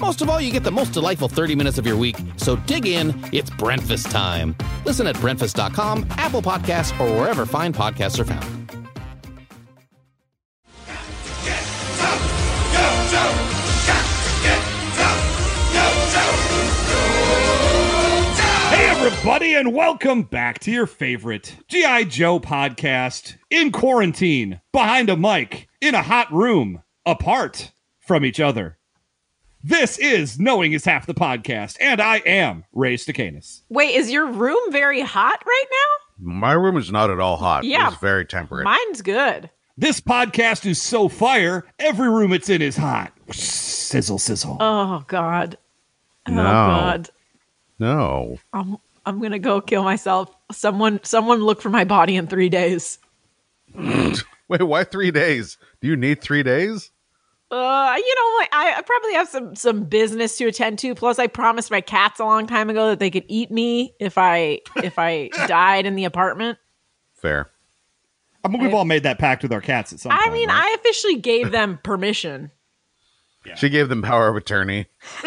Most of all, you get the most delightful 30 minutes of your week. So dig in, it's Breakfast time. Listen at Breakfast.com, Apple Podcasts, or wherever fine podcasts are found. Hey, everybody, and welcome back to your favorite G.I. Joe podcast in quarantine, behind a mic, in a hot room, apart from each other. This is Knowing is Half the Podcast, and I am Ray Stacanus. Wait, is your room very hot right now? My room is not at all hot. Yeah. It's very temperate. Mine's good. This podcast is so fire, every room it's in is hot. Sizzle, sizzle. Oh God. Oh No. God. no. I'm I'm gonna go kill myself. Someone someone look for my body in three days. Wait, why three days? Do you need three days? Uh, you know, like, I, I probably have some some business to attend to. Plus, I promised my cats a long time ago that they could eat me if I if I died in the apartment. Fair. I mean, we've all made that pact with our cats at some I point. mean, right? I officially gave them permission. She gave them power of attorney.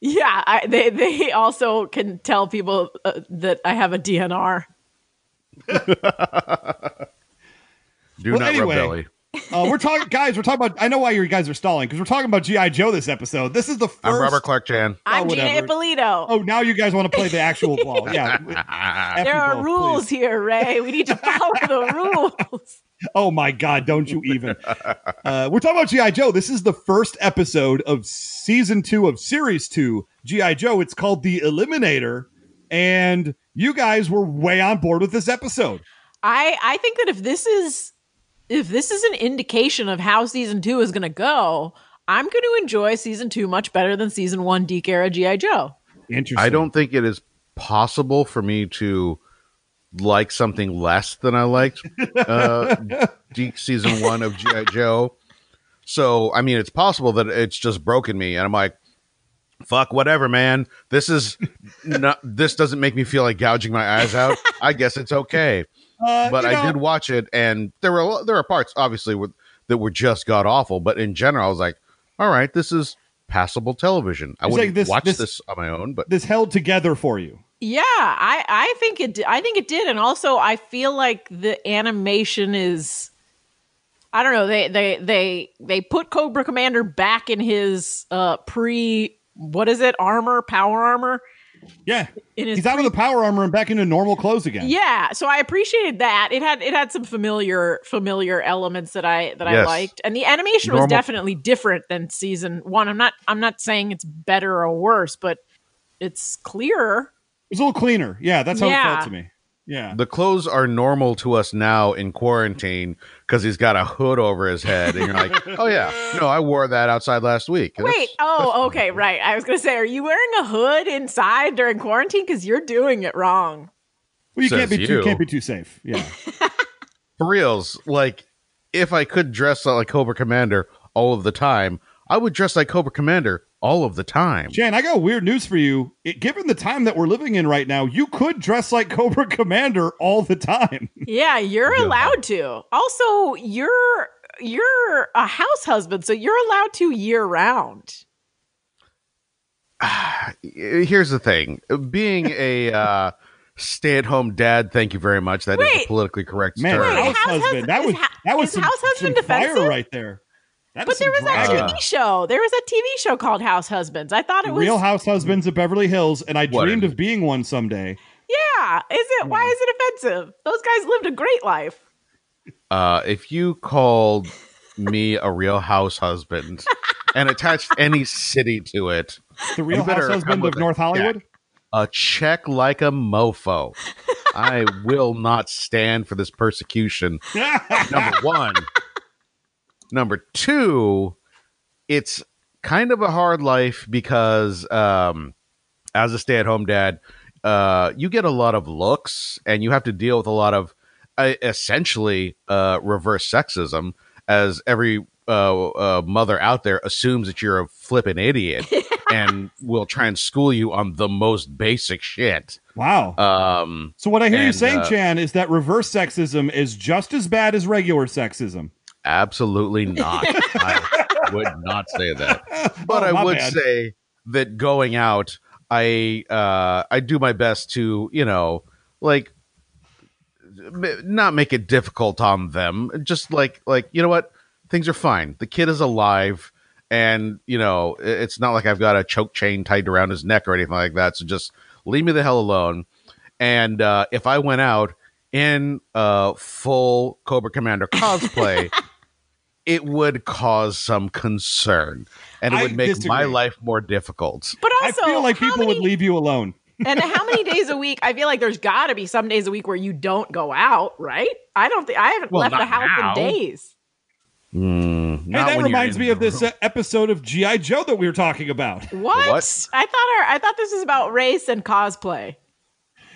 Yeah, I, they they also can tell people uh, that I have a DNR. Do Well, not anyway. rub belly. Uh, we're talking, guys. We're talking about. I know why you guys are stalling because we're talking about GI Joe this episode. This is the 1st I'm Robert Clark Chan. I'm Gina whatever. Ippolito. Oh, now you guys want to play the actual ball? Yeah. There are both, rules please. here, Ray. We need to follow the rules. Oh my God! Don't you even? Uh, we're talking about GI Joe. This is the first episode of season two of series two GI Joe. It's called the Eliminator, and you guys were way on board with this episode. I I think that if this is if this is an indication of how season two is going to go, I'm going to enjoy season two much better than season one DiC era GI Joe. Interesting. I don't think it is possible for me to like something less than I liked uh, DiC season one of G.I. Joe. So, I mean, it's possible that it's just broken me. And I'm like, fuck, whatever, man. This is not, this doesn't make me feel like gouging my eyes out. I guess it's okay. Uh, but you I know, did watch it, and there were there are parts obviously with, that were just god awful. But in general, I was like, all right, this is passable television. I It's wouldn't like this- watch this- this, on my own, but This held together for you. Yeah, I I think it I think it did, and also I feel like the animation is. I don't know. They they they they put Cobra Commander back in his uh pre what is it armor power armor Yeah, in his he's out of the power armor and back into normal clothes again. Yeah, so I appreciated that. It had it had some familiar familiar elements that I that I liked, and the animation was definitely different than season one. I'm not I'm not saying it's better or worse, but it's clearer. It's a little cleaner. Yeah, that's how it felt to me. Yeah. the clothes are normal to us now in quarantine because he's got a hood over his head, and you're like, oh yeah, no, I wore that outside last week. That's- Wait, oh, okay, right. I was gonna say, are you wearing a hood inside during quarantine? Because you're doing it wrong. Well, you can't Says be too you. can't be too safe. Yeah. for reals, like if I could dress like Cobra Commander all of the time, I would dress like Cobra Commander all of the time. Jan, I got weird news for you. It, given the time that we're living in right now, you could dress like Cobra Commander all the time. Yeah, you're allowed to. Also, you're you're a house husband, so you're allowed to year round. Here's the thing: being a uh, stay-at-home dad. Thank you very much. That is Wait. the politically correct Man, term. Wait, house house husband. husband- that is was ha- that was some, house husband some fire right there. That But there some was that dragon. TV show. There was a TV show called House Husbands. I thought it was Real House Husbands of Beverly Hills, and I What? dreamed of being one someday. Yeah. Is it? Why is it offensive? Those guys lived a great life. Uh, if you called me a real house husband and attached any city to it, The Real better House Husband with of a North Hollywood. a check like a mofo. I will not stand for this persecution. Number one. Number two, it's kind of a hard life because um, as a stay at home dad, uh, you get a lot of looks and you have to deal with a lot of uh, essentially uh, reverse sexism as every uh, uh, mother out there assumes that you're a flippin' idiot and will try and school you on the most basic shit. Wow. Um, so what I hear you saying, uh, Chan, is that reverse sexism is just as bad as regular sexism. Absolutely not. I would not say that. But Oh, I would bad. say that going out, I uh I do my best to, you know, like m- not make it difficult on them. Just like like, you know what? Things are fine. The kid is alive and, you know, it's not like I've got a choke chain tied around his neck or anything like that. So just leave me the hell alone. And uh if I went out in uh full Cobra Commander cosplay, it would cause some concern and it I would make my life more difficult. But also, I feel like people many, would leave you alone. and how many days a week? I feel like there's got to be some days a week where you don't go out, right? I don't think I haven't Well, left the house now. in days. Mm, Hey, that reminds me of this uh, episode of GI Joe that we were talking about. What? what? I thought our, I thought this was about race and cosplay.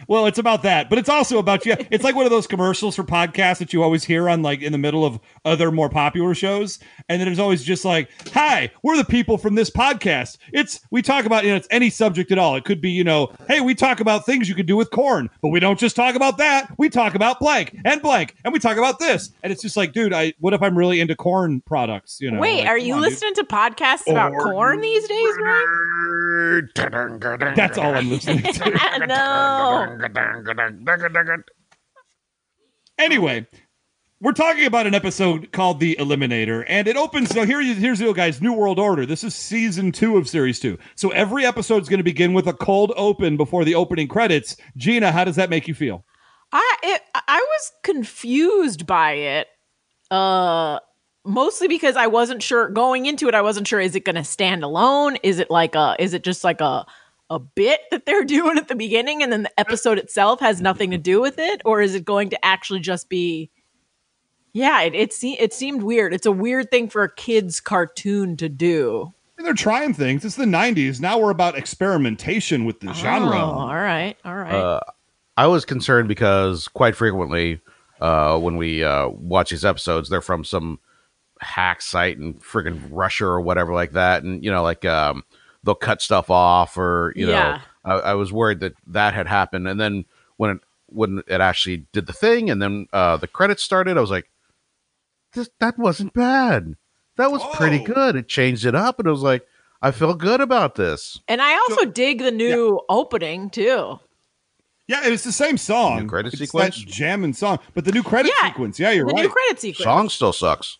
Well, it's about that, but it's also about you. It's like one of those commercials for podcasts that you always hear on like in the middle of other more popular shows, and then it's always just like, "Hi, we're the people from this podcast." It's we talk about you know it's any subject at all. It could be you know, hey, we talk about things you could do with corn, but we don't just talk about that. We talk about blank and blank, and we talk about this, and it's just like, dude, I what if I'm really into corn products? You know, Wait, like, are you on, dude. listening to podcasts about corn these days, right? That's all I'm listening to. no. Anyway, we're talking about an episode called The Eliminator, and it opens. So here, here's the deal, guys. New World Order. This is season two of series two. So every episode is going to begin with a cold open before the opening credits. Gina, how does that make you feel? I it, I was confused by it. Uh mostly because I wasn't sure going into it I wasn't sure is it going to stand alone? Is it like a is it just like a a bit that they're doing at the beginning and then the episode itself has nothing to do with it or is it going to actually just be Yeah, it it, se- it seemed weird. It's a weird thing for a kids cartoon to do. They're trying things. It's the '90s. Now we're about experimentation with the genre. Oh, all right. All right. Uh, I was concerned because quite frequently, uh, when we uh, watch these episodes, they're from some hack site in friggin' Russia or whatever like that, and you know, like um, they'll cut stuff off, or you Yeah. know, I, I was worried that that had happened, and then when it when it actually did the thing, and then uh, the credits started, I was like, this, that wasn't bad. That was pretty Oh. good. It changed it up, and I was like, I feel good about this. and I also dig the new opening too. Yeah, it's the same song. New credit it's sequence? that jamming song, but the new credit Yeah, sequence. Yeah, you're right. the right. new credit sequence. Song still sucks.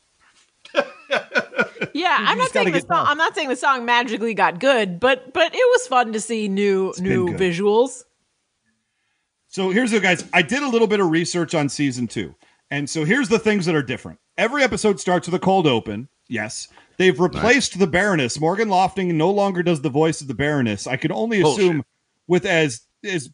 Yeah, I'm not saying the song. done. I'm not saying the song magically got good, but but it was fun to see new been new visuals. So here's the guys. I did a little bit of research on season two, and so here's the things that are different. Every episode starts with a cold open. Yes, they've replaced the Baroness. Morgan Lofting no longer does the voice of the Baroness. I can only Bullshit. assume with as as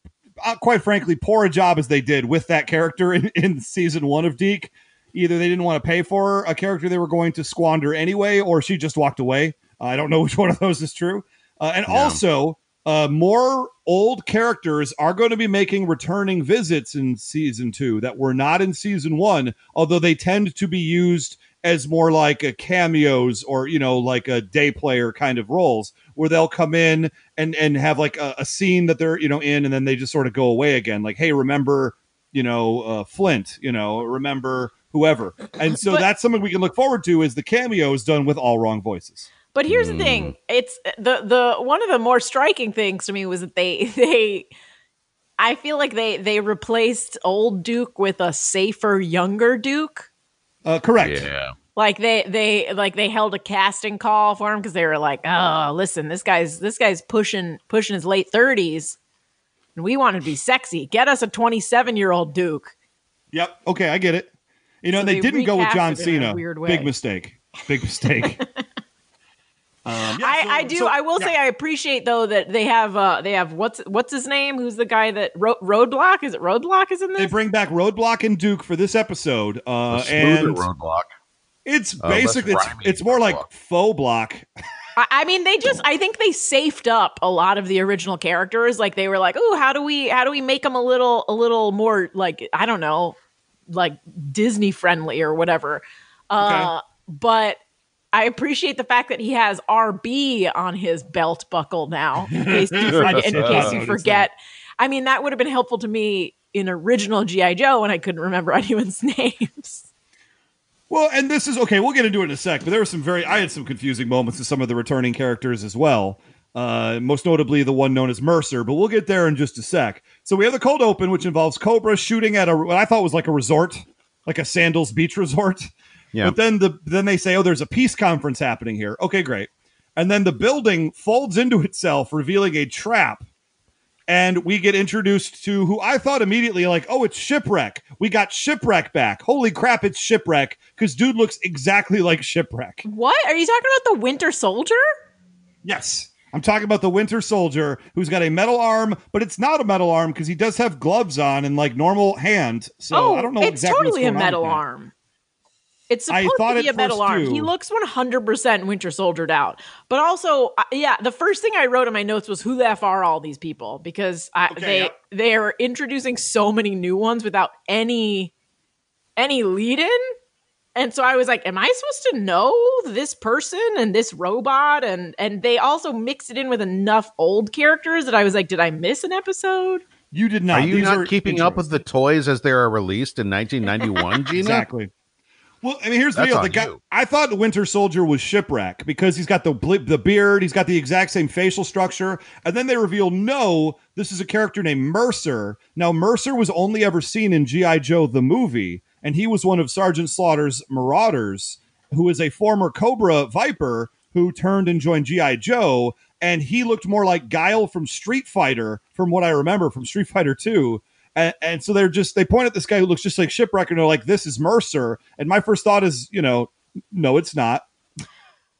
uh, quite frankly poor a job as they did with that character in, in season one of DiC. Either they didn't want to pay for a character they were going to squander anyway, or she just walked away. I don't know which one of those is true. Uh, and Yeah. also, uh, more old characters are going to be making returning visits in season two that were not in season one, although they tend to be used as more like a cameos or you know like a day player kind of roles where they'll come in and and have like a, a scene that they're you know in and then they just sort of go away again like hey remember you know uh, flint you know remember whoever and so But- that's something we can look forward to is the cameos done with all wrong voices But here's the thing: it's the the one of the more striking things to me was that they they. I feel like they they replaced old Duke with a safer younger Duke. uh, correct Yeah. Like they they like they held a casting call for him because they were like, oh, listen, this guy's this guy's pushing pushing his late thirties, and we want to be sexy. Get us a twenty seven year old Duke. Yep. Okay, I get it. You know, So and they, they didn't go with John recast it in a Cena. weird way. Big mistake. Big mistake. um, yeah, I, so- I do. so- I will yeah. say I appreciate though that they have uh they have what's what's his name? Who's the guy that Ro- Roadblock? Is it Roadblock? Is in this? they bring back Roadblock and Duke for this episode, uh, smoother and roadblock. it's Uh, basically it's, it's more like Roadblock. faux block. I, I mean, they just I think they safed up a lot of the original characters. Like they were like, oh, how do we how do we make them a little a little more like I don't know, like Disney friendly or whatever. Uh, but I appreciate the fact that he has RB on his belt buckle now, in case you, for- in case you forget. I mean, that would have been helpful to me in original GI Joe when I couldn't remember anyone's names. Well, and this is okay. We'll get into it in a sec, but there were some very. I had some confusing moments with some of the returning characters as well. Uh, most notably, the one known as Mercer, but we'll get there in just a sec. So we have the cold open, which involves Cobra shooting at a what I thought was like a resort, like a Sandals Beach resort. Yeah. But then the then they say, oh, there's a peace conference happening here. Okay, great. And then the building folds into itself, revealing a trap. And we get introduced to who I thought immediately, like, oh, it's Shipwreck. We got Shipwreck back. Holy crap, it's Shipwreck. Because dude looks exactly like Shipwreck. What are you talking about? The Winter Soldier? Yes. I'm talking about the Winter Soldier who's got a metal arm, but it's not a metal arm because he does have gloves on and like normal hand. So oh, I don't know it's exactly totally a metal arm. It's supposed to be a metal arm. too. He looks 100% Winter Soldiered out. But also, yeah, the first thing I wrote in my notes was who the F are all these people? Because I, Okay, they yeah. they are introducing so many new ones without any any lead in. And so I was like, am I supposed to know this person and this robot? And and they also mixed it in with enough old characters that I was like, did I miss an episode? You did not. Are you These not are keeping up with the toys as they are released in 1991, Gina? Exactly. Well, I mean, here's the That's deal. The guy, you. I thought the Winter Soldier was shipwreck because he's got the bl- the beard, he's got the exact same facial structure, and then they reveal no, this is a character named Mercer. Now, Mercer was only ever seen in GI Joe the movie, and he was one of Sergeant Slaughter's marauders, who is a former Cobra Viper who turned and joined GI Joe, and he looked more like Guile from Street Fighter, from what I remember from Street Fighter Two. And, and so they're just they point at this guy who looks just like shipwreck and they're like this is mercer. And my first thought is you know no it's not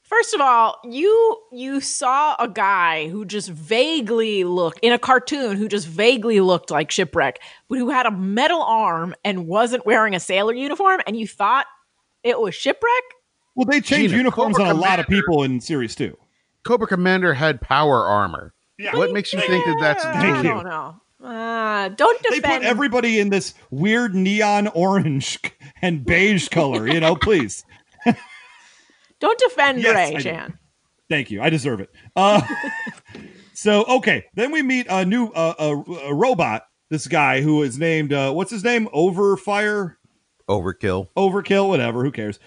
First of all, you you saw a guy who just vaguely looked in a cartoon who just vaguely looked like shipwreck, but who had a metal arm and wasn't wearing a sailor uniform, and you thought it was shipwreck. well they changed Gina, uniforms Cobra on a lot of Commander- people in series two Cobra Commander had power armor. Yeah. What makes you think that that's I Thank you. don't know. Uh, don't they defend. put everybody in this weird neon orange and beige color you know please don't defend Yes, I Ray do. Chan. thank you i deserve it uh so okay then we meet a new uh, a, a robot this guy who is named uh what's his name overfire overkill? overkill, whatever. Who cares?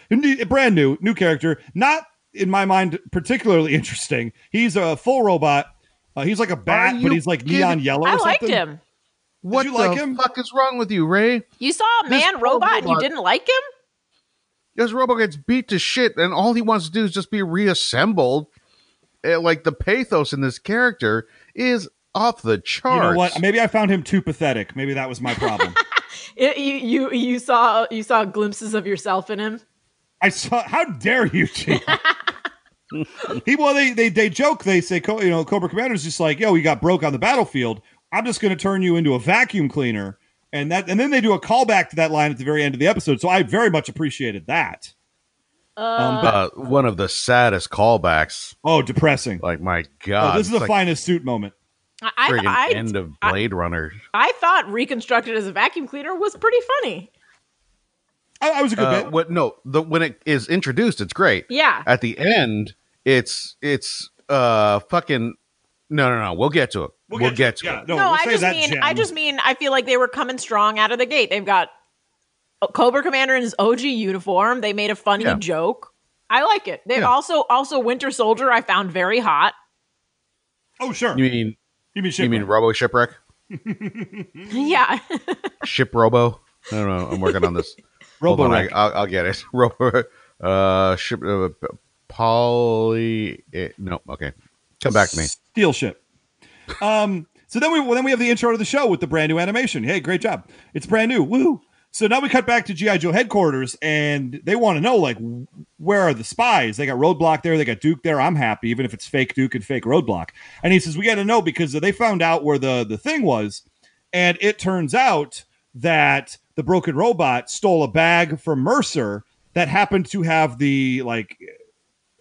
Brand new, new character. Not in my mind particularly interesting. He's a full robot. Uh, he's like a bat, but he's like kidding? neon yellow. I or liked something. him. What you the like him? fuck is wrong with you, Ray? You saw a man poor robot and you didn't like him. This robot gets beat to shit, and all he wants to do is just be reassembled. Eh, like the pathos in this character is off the charts. You know what? Maybe I found him too pathetic. Maybe that was my problem. It- you you you saw you saw glimpses of yourself in him. I saw. How dare you, Gina? he well, they they they joke. They say, Co- you know, Cobra Commander's just like, yo, you got broke on the battlefield. I'm just going to turn you into a vacuum cleaner, and that, and then they do a callback to that line at the very end of the episode. So I very much appreciated that. um, but uh, one of the saddest callbacks. oh, depressing. Like my Oh, god, this is the like finest suit moment. I I, I, end of Blade Runner. I thought reconstructed as a vacuum cleaner was pretty funny. I, I was a good Uh, bit. what? No, the when it is introduced, it's great. Yeah. At the end, it's it's uh fucking. No, no, no. We'll get to it. We'll, get, to yeah, it. No, no, we'll I just that, mean Jen. I just mean I feel like they were coming strong out of the gate. They've got Cobra Commander in his OG uniform. They made a funny Yeah. joke. I like it. They Yeah. also also Winter Soldier I found very hot. Oh, sure. You mean You mean you mean shipwreck. Robo Shipwreck? yeah. Ship Robo? I don't know. I'm working on this. Hold Robo on, I, I'll, I'll get it. Robo. Uh, ship, uh, poly. eh, no, okay. Come back to me. Steel ship. Um, so then we well, then we have the intro to the show with the brand new animation. Hey, great job! It's brand new. Woo! So now we cut back to GI Joe headquarters, and they want to know like where are the spies? They got Roadblock there, they got Duke there. I'm happy, even if it's fake Duke and fake Roadblock. And he says we got to know because they found out where the the thing was, and it turns out that the broken robot stole a bag from Mercer that happened to have the like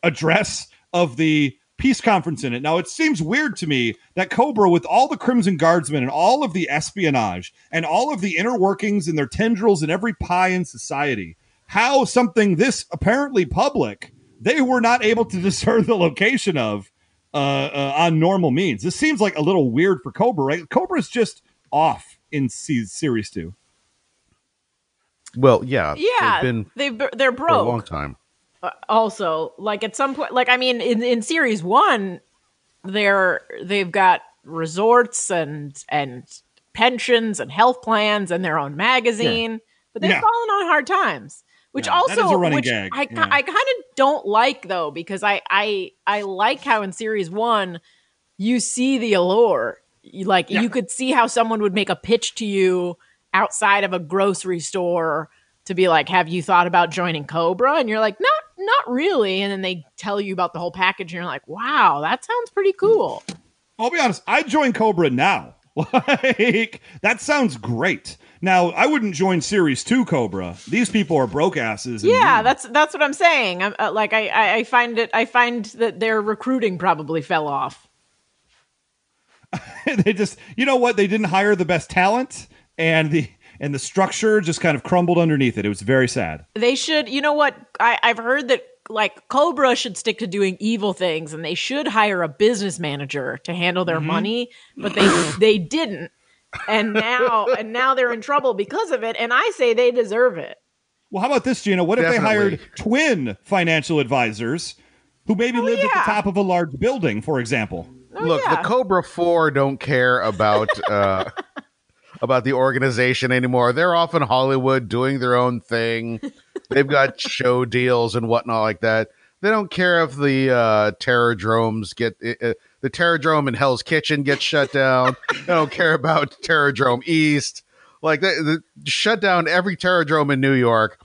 address of the peace conference in it. Now, it seems weird to me that Cobra, with all the Crimson Guardsmen and all of the espionage and all of the inner workings and their tendrils in every pie in society, how something this apparently public they were not able to discern the location of uh, uh, on normal means. This seems like a little weird for Cobra, right? Cobra's just off in se- series two. Well, yeah. Yeah, They've been they've they're for a long time. Also, like at some point, like I mean, in in series one, they're they've got resorts and and pensions and health plans and their own magazine, but they've Yeah. fallen on hard times. Which Yeah, also, is a running which gag, I, yeah. I kind of don't like though because I I I like how in series one you see the allure. Like you could see how someone would make a pitch to you outside of a grocery store to be like, "Have you thought about joining Cobra?" And you're like, "Not, not really." And then they tell you about the whole package, and you're like, "Wow, that sounds pretty cool." I'll be honest, I join Cobra now. Like that sounds great. Now I wouldn't join Series Two Cobra. These people are broke asses. Yeah, mean. that's that's what I'm saying. I'm uh, like, I, I I find it. I find that their recruiting probably fell off. they just you know what they didn't hire the best talent and the and the structure just kind of crumbled underneath it. It was very sad. They should. You know what? I, I've heard that like Cobra should stick to doing evil things, and they should hire a business manager to handle their money. But they they didn't, and now and now they're in trouble because of it. And I say they deserve it. Well, how about this, Gina? What if they hired twin financial advisors who maybe lived at the top of a large building, for example? Oh, Look, yeah. the Cobra Four don't care about uh, about the organization anymore. They're off in Hollywood doing their own thing. They've got show deals and whatnot like that. They don't care if the uh, terrordromes get uh, the terrordrome in Hell's Kitchen gets shut down. they don't care about Terrordrome East. Like they, they shut down every terrordrome in New York.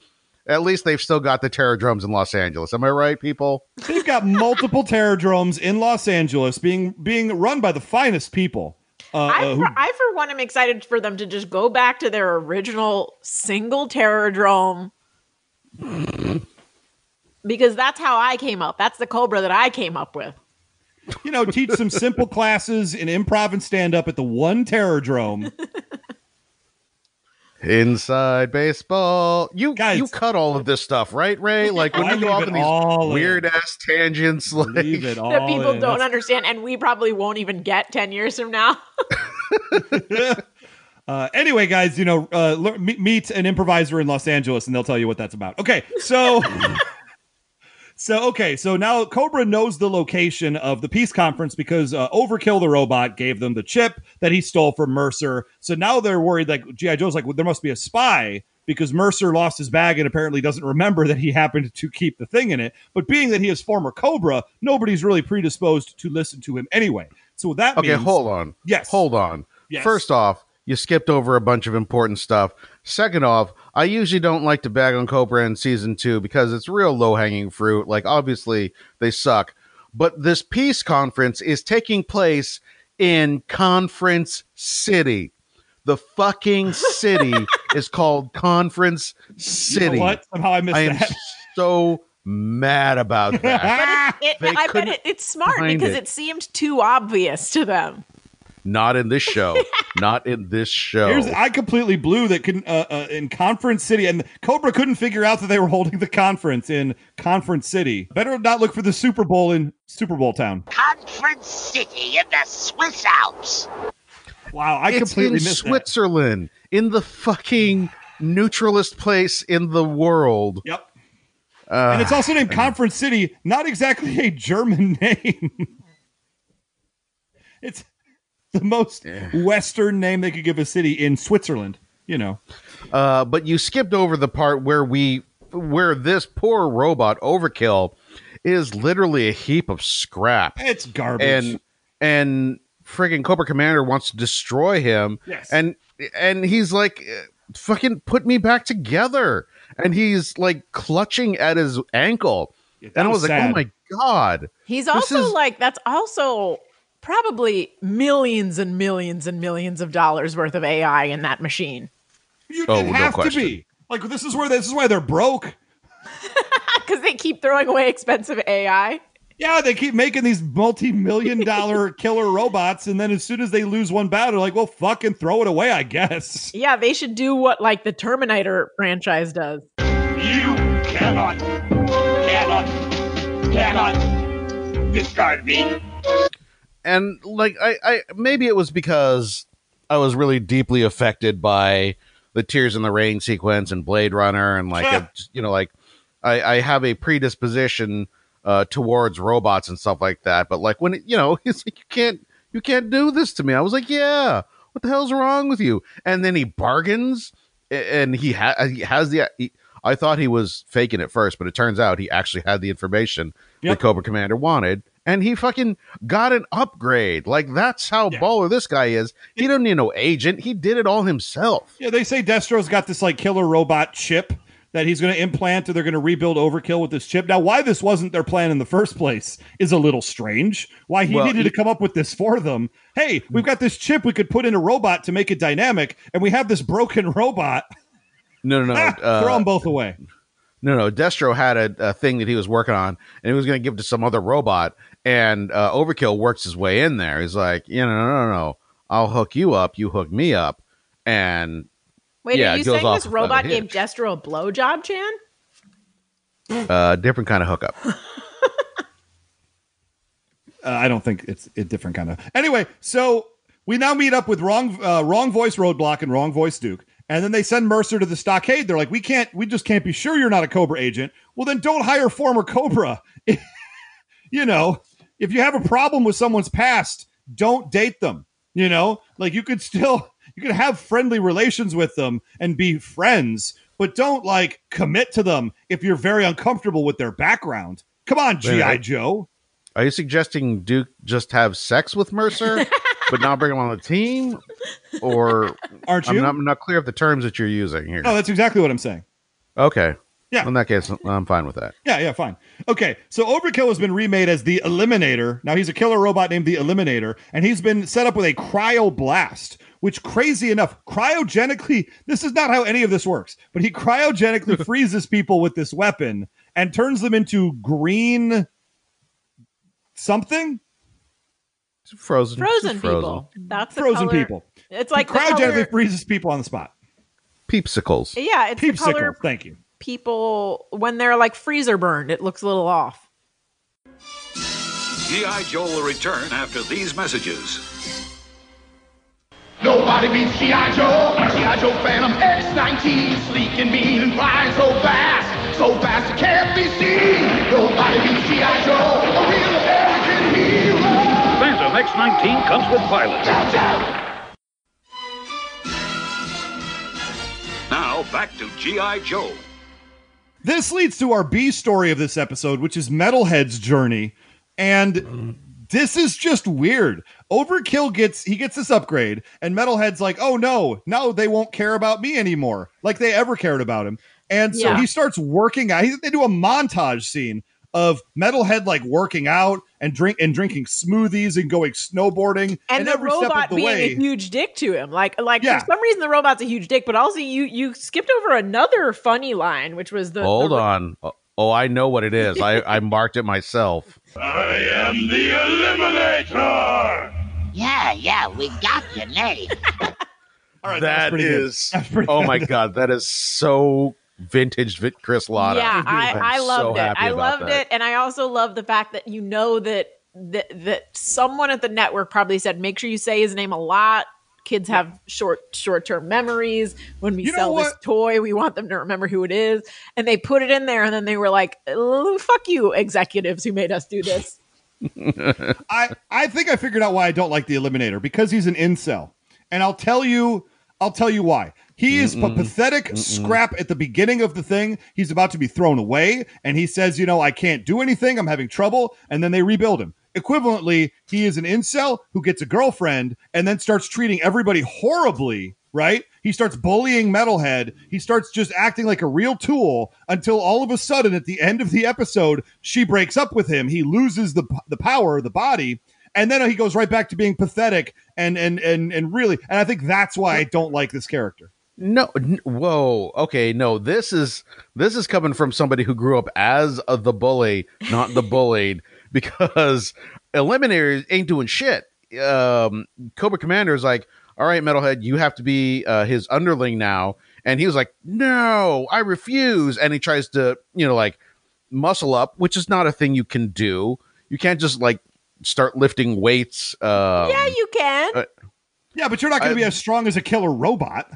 At least they've still got the terrordromes in Los Angeles. Am I right, people? They've got multiple terrordromes in Los Angeles being being run by the finest people. Uh, I, for, I for one am excited for them to just go back to their original single terrordrome because that's how I came up. That's the Cobra that I came up with. you know, teach some simple classes in improv and stand up at the one terrordrome. Inside baseball. You Guys. you cut all of this stuff, right, Ray? Like when I you go off in these all in. weird ass tangents, like it all that people in. don't That's- understand and we probably won't even get 10 years from now. Uh, anyway, guys, you know, uh, lear- meet an improviser in Los Angeles, and they'll tell you what that's about. Okay, so, so okay, so now Cobra knows the location of the peace conference because uh, Overkill the robot gave them the chip that he stole from Mercer. So now they're worried, like GI Joe's, like well, there must be a spy because Mercer lost his bag and apparently doesn't remember that he happened to keep the thing in it. But being that he is former Cobra, nobody's really predisposed to listen to him anyway. So that Okay, means, hold on. Yes. Hold on. Yes. First off, you skipped over a bunch of important stuff. Second off, I usually don't like to bag on Cobra in season two because it's real low hanging fruit. Like, obviously, they suck. But this peace conference is taking place in Conference City. The fucking city is called Conference You know City. what? Somehow I missed I am that. so mad about that. It, They I bet it, it's smart because it. it. seemed too obvious to them. Not in this show. Not in this show. Here's, I completely blew that can, uh, uh, in Conference City, and Cobra couldn't figure out that they were holding the conference in Conference City. Better not look for the Super Bowl in Super Bowl Town. Conference City in the Swiss Alps. Wow, I it's completely in missed that. Switzerland, in the fucking neutralist place in the world. Yep. Uh, And it's also named Conference City, not exactly a German name. it's the most Western name they could give a city in Switzerland. You know, uh, but you skipped over the part where we where this poor robot overkill is literally a heap of scrap It's garbage. and and friggin' Cobra Commander wants to destroy him. Yes. And and he's like, eh, fucking put me back together. And he's like clutching at his ankle. Yeah, and I was was like, oh my god. He's also is- like that's also probably millions and millions and millions of dollars worth of AI in that machine. you Oh, didn't no have to question. be. Like this is where this is why they're broke. Because they keep throwing away expensive AI. Yeah, they keep making these multi-million dollar killer robots, and then as soon as they lose one battle, they're like, well, fucking throw it away, I guess. Yeah, they should do what like the Terminator franchise does. You cannot, cannot, cannot discard me. And like I, I maybe it was because I was really deeply affected by the Tears in the Rain sequence and Blade Runner, and like just- you know, like I, I have a predisposition uh, towards robots and stuff like that. But like when it, you know, it's like you can't you can't do this to me. I was like, yeah, what the hell's wrong with you? And then he bargains, and he, ha- he has the. He, I thought he was faking it first, but it turns out he actually had the information Yep. the Cobra Commander wanted, and he fucking got an upgrade. Like that's how Yeah. baller this guy is. He don't need no agent. He did it all himself. Yeah, they say Destro's got this like killer robot chip that he's going to implant, or they're going to rebuild Overkill with this chip. Now, why this wasn't their plan in the first place is a little strange. Why he Well, needed he- to come up with this for them? Hey, we've got this chip we could put in a robot to make it dynamic, and we have this broken robot. No, no, no. Ah, uh, throw them both away. No, no. Destro had a, a thing that he was working on, and he was going to give it to some other robot. And uh, Overkill works his way in there. He's like, you know, no, no, no. I'll hook you up. You hook me up. And Wait, Yeah, are it you goes saying off this robot gave hitch. Destro a blowjob, Chan? uh, different kind of hookup. Uh, I don't think it's a different kind of. Anyway, so we now meet up with wrong, uh, wrong voice roadblock and wrong voice Duke, and then they send Mercer to the stockade. They're like, we can't, we just can't be sure you're not a Cobra agent. Well, then don't hire former Cobra. you know, if you have a problem with someone's past, don't date them. You know, like you could still, you could have friendly relations with them and be friends, but don't like commit to them if you're very uncomfortable with their background. Come on, GI Right. Joe. Are you suggesting Duke just have sex with Mercer, but not bring him on the team? Or Aren't I'm you? not, I'm not clear of the terms that you're using here. No, that's exactly what I'm saying. Okay. Yeah. In that case, I'm fine with that. Yeah, yeah, fine. Okay, so Overkill has been remade as the Eliminator. Now he's a killer robot named the Eliminator, and he's been set up with a cryo blast, which crazy enough, cryogenically, this is not how any of this works, but he cryogenically freezes people with this weapon and turns them into green something? Frozen. Frozen Just people. That's Frozen color- people. It's like the cryogenically color, freezes people on the spot. Peepsicles. Yeah, it's the Peepsicle, color thank you. People when they're like freezer burned. It looks a little off. G.I. Joe will return after these messages. Nobody beats G.I. Joe. G.I. Joe Phantom X19. Sleek and mean and flying so fast. So fast it can't be seen. Nobody beats G.I. Joe. A real American hero. Phantom X-19 comes with pilots. Chow, chow. Now back to G.I. Joe. This leads to our B story of this episode, which is Metalhead's journey. And this is just weird. Overkill gets he gets this upgrade, and Metalhead's like, oh no, no, they won't care about me anymore, like they ever cared about him. And so Yeah. he starts working out. He, they do a montage scene of Metalhead like working out and drink and drinking smoothies and going snowboarding. And, the every step robot of the being way, a huge dick to him. Like like Yeah. for some reason the robot's a huge dick, but also you you skipped over another funny line, which was the Hold the- on. Oh, Oh, I know what it is. I, I marked it myself. I am the Eliminator. Yeah, yeah, we got your name. All right, That pretty good. is. That's Oh good. my god, that is so vintage Vit Chris Latta. Yeah, I, I'm I so loved it. I loved that. it, and I also love the fact that you know that that that someone at the network probably said, make sure you say his name a lot. Kids have short short term memories. When we You sell this toy, we want them to remember who it is, and they put it in there, and then they were like, "Oh, "Fuck you, executives who made us do this." I I think I figured out why I don't like the Eliminator because he's an incel, and I'll tell you I'll tell you why. He is a pathetic scrap at the beginning of the thing. He's about to be thrown away, and he says, "You know, I can't do anything. I'm having trouble." And then they rebuild him. Equivalently, he is an incel who gets a girlfriend and then starts treating everybody horribly. Right? He starts bullying Metalhead. He starts just acting like a real tool until all of a sudden, at the end of the episode, she breaks up with him. He loses the the power, the body, and then he goes right back to being pathetic and and and and really. And I think that's why I don't like this character. No, n- whoa, okay, no. This is this is coming from somebody who grew up as a, the bully, not the bullied, because Eliminator ain't doing shit. Um, Cobra Commander is like, all right, Metalhead, you have to be uh, his underling now, and he was like, no, I refuse, and he tries to, you know, like muscle up, which is not a thing you can do. You can't just like start lifting weights. Um, yeah, you can. uh, Yeah, but you're not going to be as strong as a killer robot.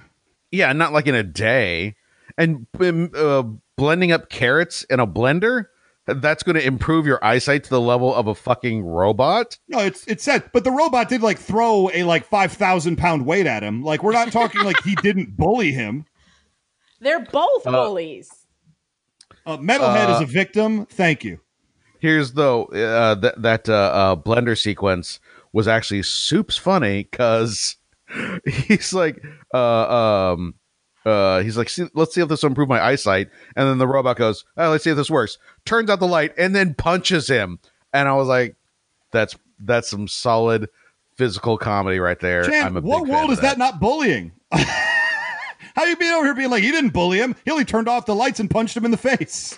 Yeah, not like in a day. And um, uh, blending up carrots in a blender, that's going to improve your eyesight to the level of a fucking robot. No, it's it said, but the robot did like throw a like five thousand pound weight at him. Like we're not talking like he didn't bully him. They're both Uh, bullies. Uh, Metalhead Uh, is a victim. Thank you. Here's though uh, that that uh, uh, blender sequence was actually soups funny because he's like, uh, um, uh, he's like, see, let's see if this will improve my eyesight, and then the robot goes, oh, let's see if this works. Turns out the light and then punches him, and I was like, that's that's some solid physical comedy right there. Chan, I'm a what world is that not bullying? How you being over here being like he didn't bully him? He only turned off the lights and punched him in the face.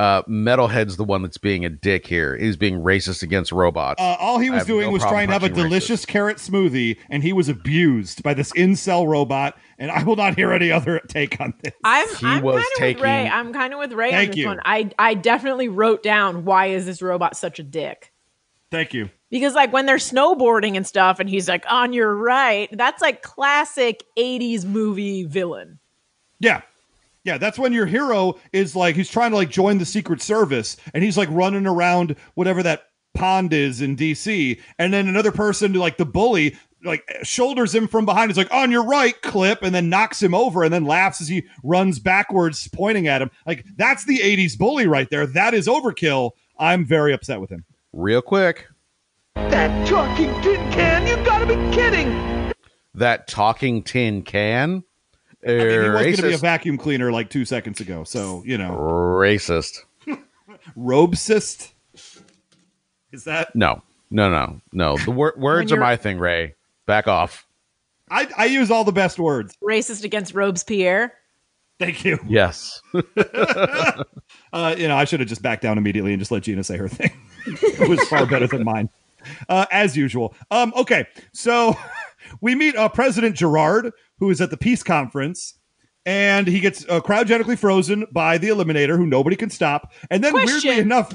Uh, Metalhead's the one that's being a dick here. He's being racist against robots. Uh, all he was doing no was trying to have a punching delicious carrot smoothie, and he was abused by this incel robot. And I will not hear any other take on this. I'm, he I'm was kind of with Ray. I'm kind of with Ray Thank on this you. one. I I definitely wrote down why is this robot such a dick? Thank you. Because like when they're snowboarding and stuff, and he's like, "On your right," that's like classic '80s movie villain. Yeah. Yeah, that's when your hero is like he's trying to like join the Secret Service and he's like running around whatever that pond is in DC and then another person like the bully like shoulders him from behind. He's like on your right clip and then knocks him over and then laughs as he runs backwards pointing at him. Like that's the 80s bully right there. That is overkill. I'm very upset with him. Real quick, That talking tin can, you gotta be kidding! that talking tin can. I mean, he was going to be a vacuum cleaner like 2 seconds ago. So, you know, racist. robesist is that No, no, no, no. The wor- words are you're- my thing, Ray. Back off. I, I use all the best words. Racist against Robespierre. Thank you. Yes. Uh, you know, I should have just backed down immediately and just let Gina say her thing. it was far better than mine, uh, as usual. Um, okay, so we meet uh, President Gerard, who is at the peace conference, and he gets uh, cryogenically frozen by the Eliminator, who nobody can stop. And then, weirdly Question. enough,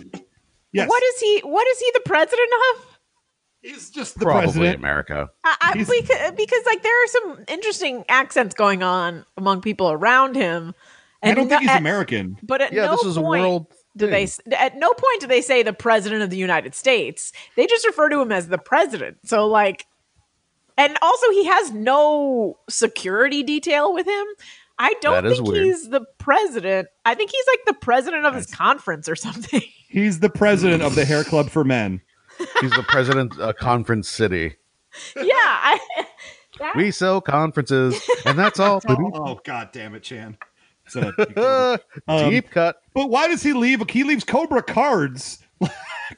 yes, What is he? What is he the president of? he's just the Probably president. America. I, I, because, because like there are some interesting accents going on among people around him. And I don't think no- he's at- American. But at Yeah, no this is a world do they at no point do they say the president of the United States. They just refer to him as the president. So like and also he has no security detail with him. I don't think weird. he's the president. I think he's like the president of his conference or something. He's the president of the Hair Club for Men. He's the president of Conference City. yeah, I that- We sell conferences, and that's all. Oh, God damn it, Chan. So, Um, Deep cut. But why does he leave? He leaves Cobra cards,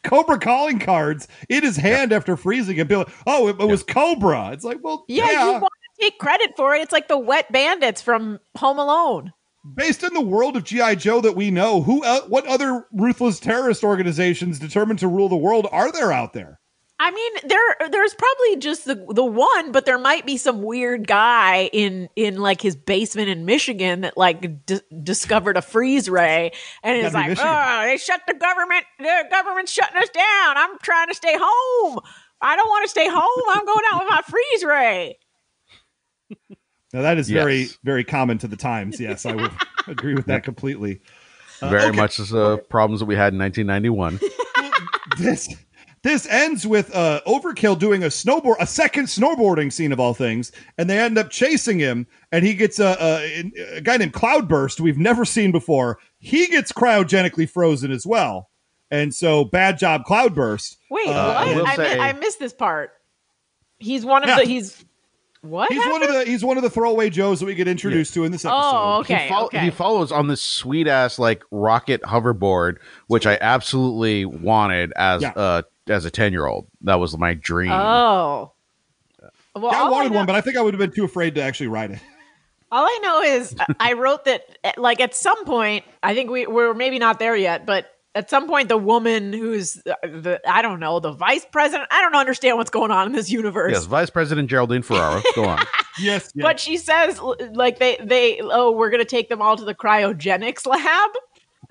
Cobra calling cards in his hand after freezing and be like, oh, it, it was Cobra. It's like, well, yeah, yeah. you want to take credit for it. It's like the wet bandits from Home Alone. Based in the world of GI Joe that we know, who, uh, what other ruthless terrorist organizations determined to rule the world are there out there? I mean, there there's probably just the the one, but there might be some weird guy in in like his basement in Michigan that like d- discovered a freeze ray and is like, Michigan. "Oh, they shut the government. The government's shutting us down. I'm trying to stay home. I don't want to stay home. I'm going out with my freeze ray." Now that is very, Yes. very common to the times. Yes, I would agree with that completely. Very okay. much as uh, problems that we had in 1991. This this ends with uh, Overkill doing a snowboard, a second snowboarding scene of all things, and they end up chasing him, and he gets a, a, a guy named Cloudburst we've never seen before. He gets cryogenically frozen as well, and so bad job, Cloudburst. Wait, Uh, I what? will I, mi- I missed this part. He's one of Yeah. the. He's what? He's one of the he's one of the throwaway Joes that we get introduced to in this episode. Oh, okay. he, fol- okay. he follows on this sweet ass like rocket hoverboard, which I absolutely wanted as Yeah. uh as a ten year old. That was my dream. oh. Well, Yeah, I all wanted know- one, but I think I would have been too afraid to actually ride it. All I know is I wrote that, like, at some point, I think we, we're maybe not there yet, but at some point, the woman who's the, the I don't know, the vice president, I don't understand what's going on in this universe. yes, Vice President Geraldine Ferraro. Go on. Yes, yes. But she says, like, they, they, oh, we're going to take them all to the cryogenics lab.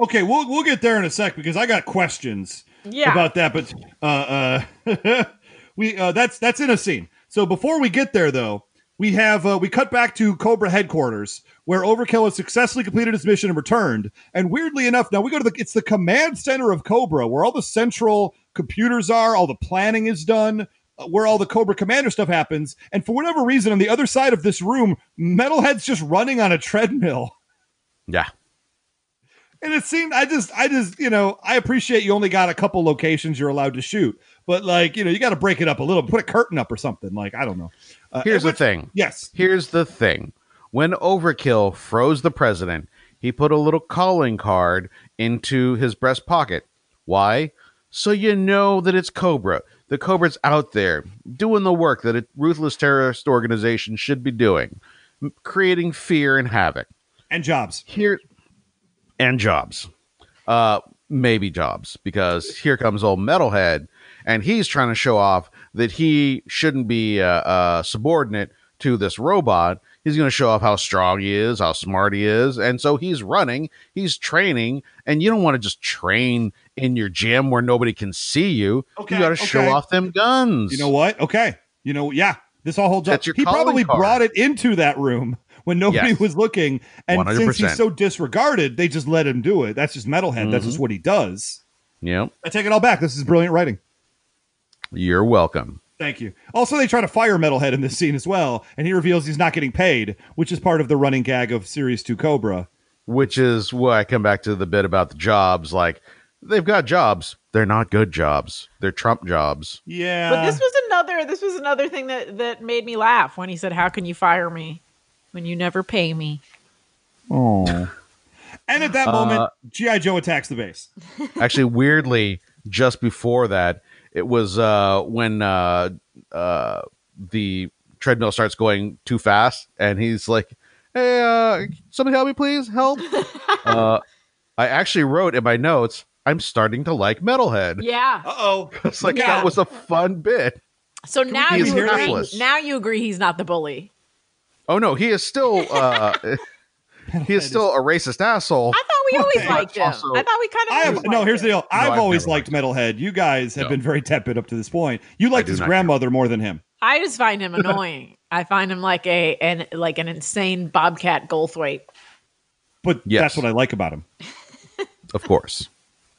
Okay, we'll we'll get there in a sec because I got questions Yeah. about that. But uh, uh, we uh, that's that's in a scene. So before we get there, though, we have uh, we cut back to Cobra headquarters where Overkill has successfully completed his mission and returned. And weirdly enough, now we go to the it's the command center of Cobra where all the central computers are, all the planning is done. uh, Where all the Cobra Commander stuff happens, and for whatever reason, on the other side of this room, Metalhead's just running on a treadmill. Yeah. And it seemed I just I just you know I appreciate you only got a couple locations you're allowed to shoot, but like you know you got to break it up a little, put a curtain up or something. Like I don't know. Uh, Here's the which- thing. Yes, Here's the thing. When Overkill froze the president, he put a little calling card into his breast pocket. Why? So you know that it's Cobra. The Cobra's out there doing the work that a ruthless terrorist organization should be doing, creating fear and havoc. and jobs. Here and jobs. Uh maybe jobs because here comes old metalhead and he's trying to show off that he shouldn't be uh, uh subordinate to this robot. He's going to show off how strong he is, how smart he is, and so he's running, he's training, and you don't want to just train in your gym where nobody can see you. Okay, you got to show off them guns. You know what? Okay, you know yeah, this all holds up. That's your He probably card. brought it into that room when nobody Yes. was looking, and since 100%. he's so disregarded, they just let him do it. That's just Metalhead. That's Mm-hmm. just what he does. Yep. I take it all back. This is brilliant writing. You're welcome. Thank you. Also, they try to fire Metalhead in this scene as well, and he reveals he's not getting paid, which is part of the running gag of Series 2 Cobra. which is why I come back to the bit about the jobs. Like they've got jobs, they're not good jobs. They're Trump jobs. Yeah. But this was another this was another thing that that made me laugh when he said, "How can you fire me when you never pay me?" Oh. and at that moment, Uh, G.I. Joe attacks the base. Actually, weirdly, just before that, it was uh, when uh, uh, the treadmill starts going too fast, and he's like, "Hey, uh, somebody help me, please, help!" uh, I actually wrote in my notes, "I'm starting to like Metalhead." Yeah. Uh-oh. It's like Yeah. that was a fun bit. So now you agree. Now you agree he's not the bully. Oh no, he is still uh, he is still a racist asshole. I thought we always Okay. liked him. Also- I thought we kind of. I have no. Here's the deal. I've, I've always never liked Metalhead. You guys have No. been very tepid up to this point. You liked do his not grandmother more than him. I just find him annoying. I find him like a an like an insane Bobcat Goldthwait. But Yes. that's what I like about him. Of course.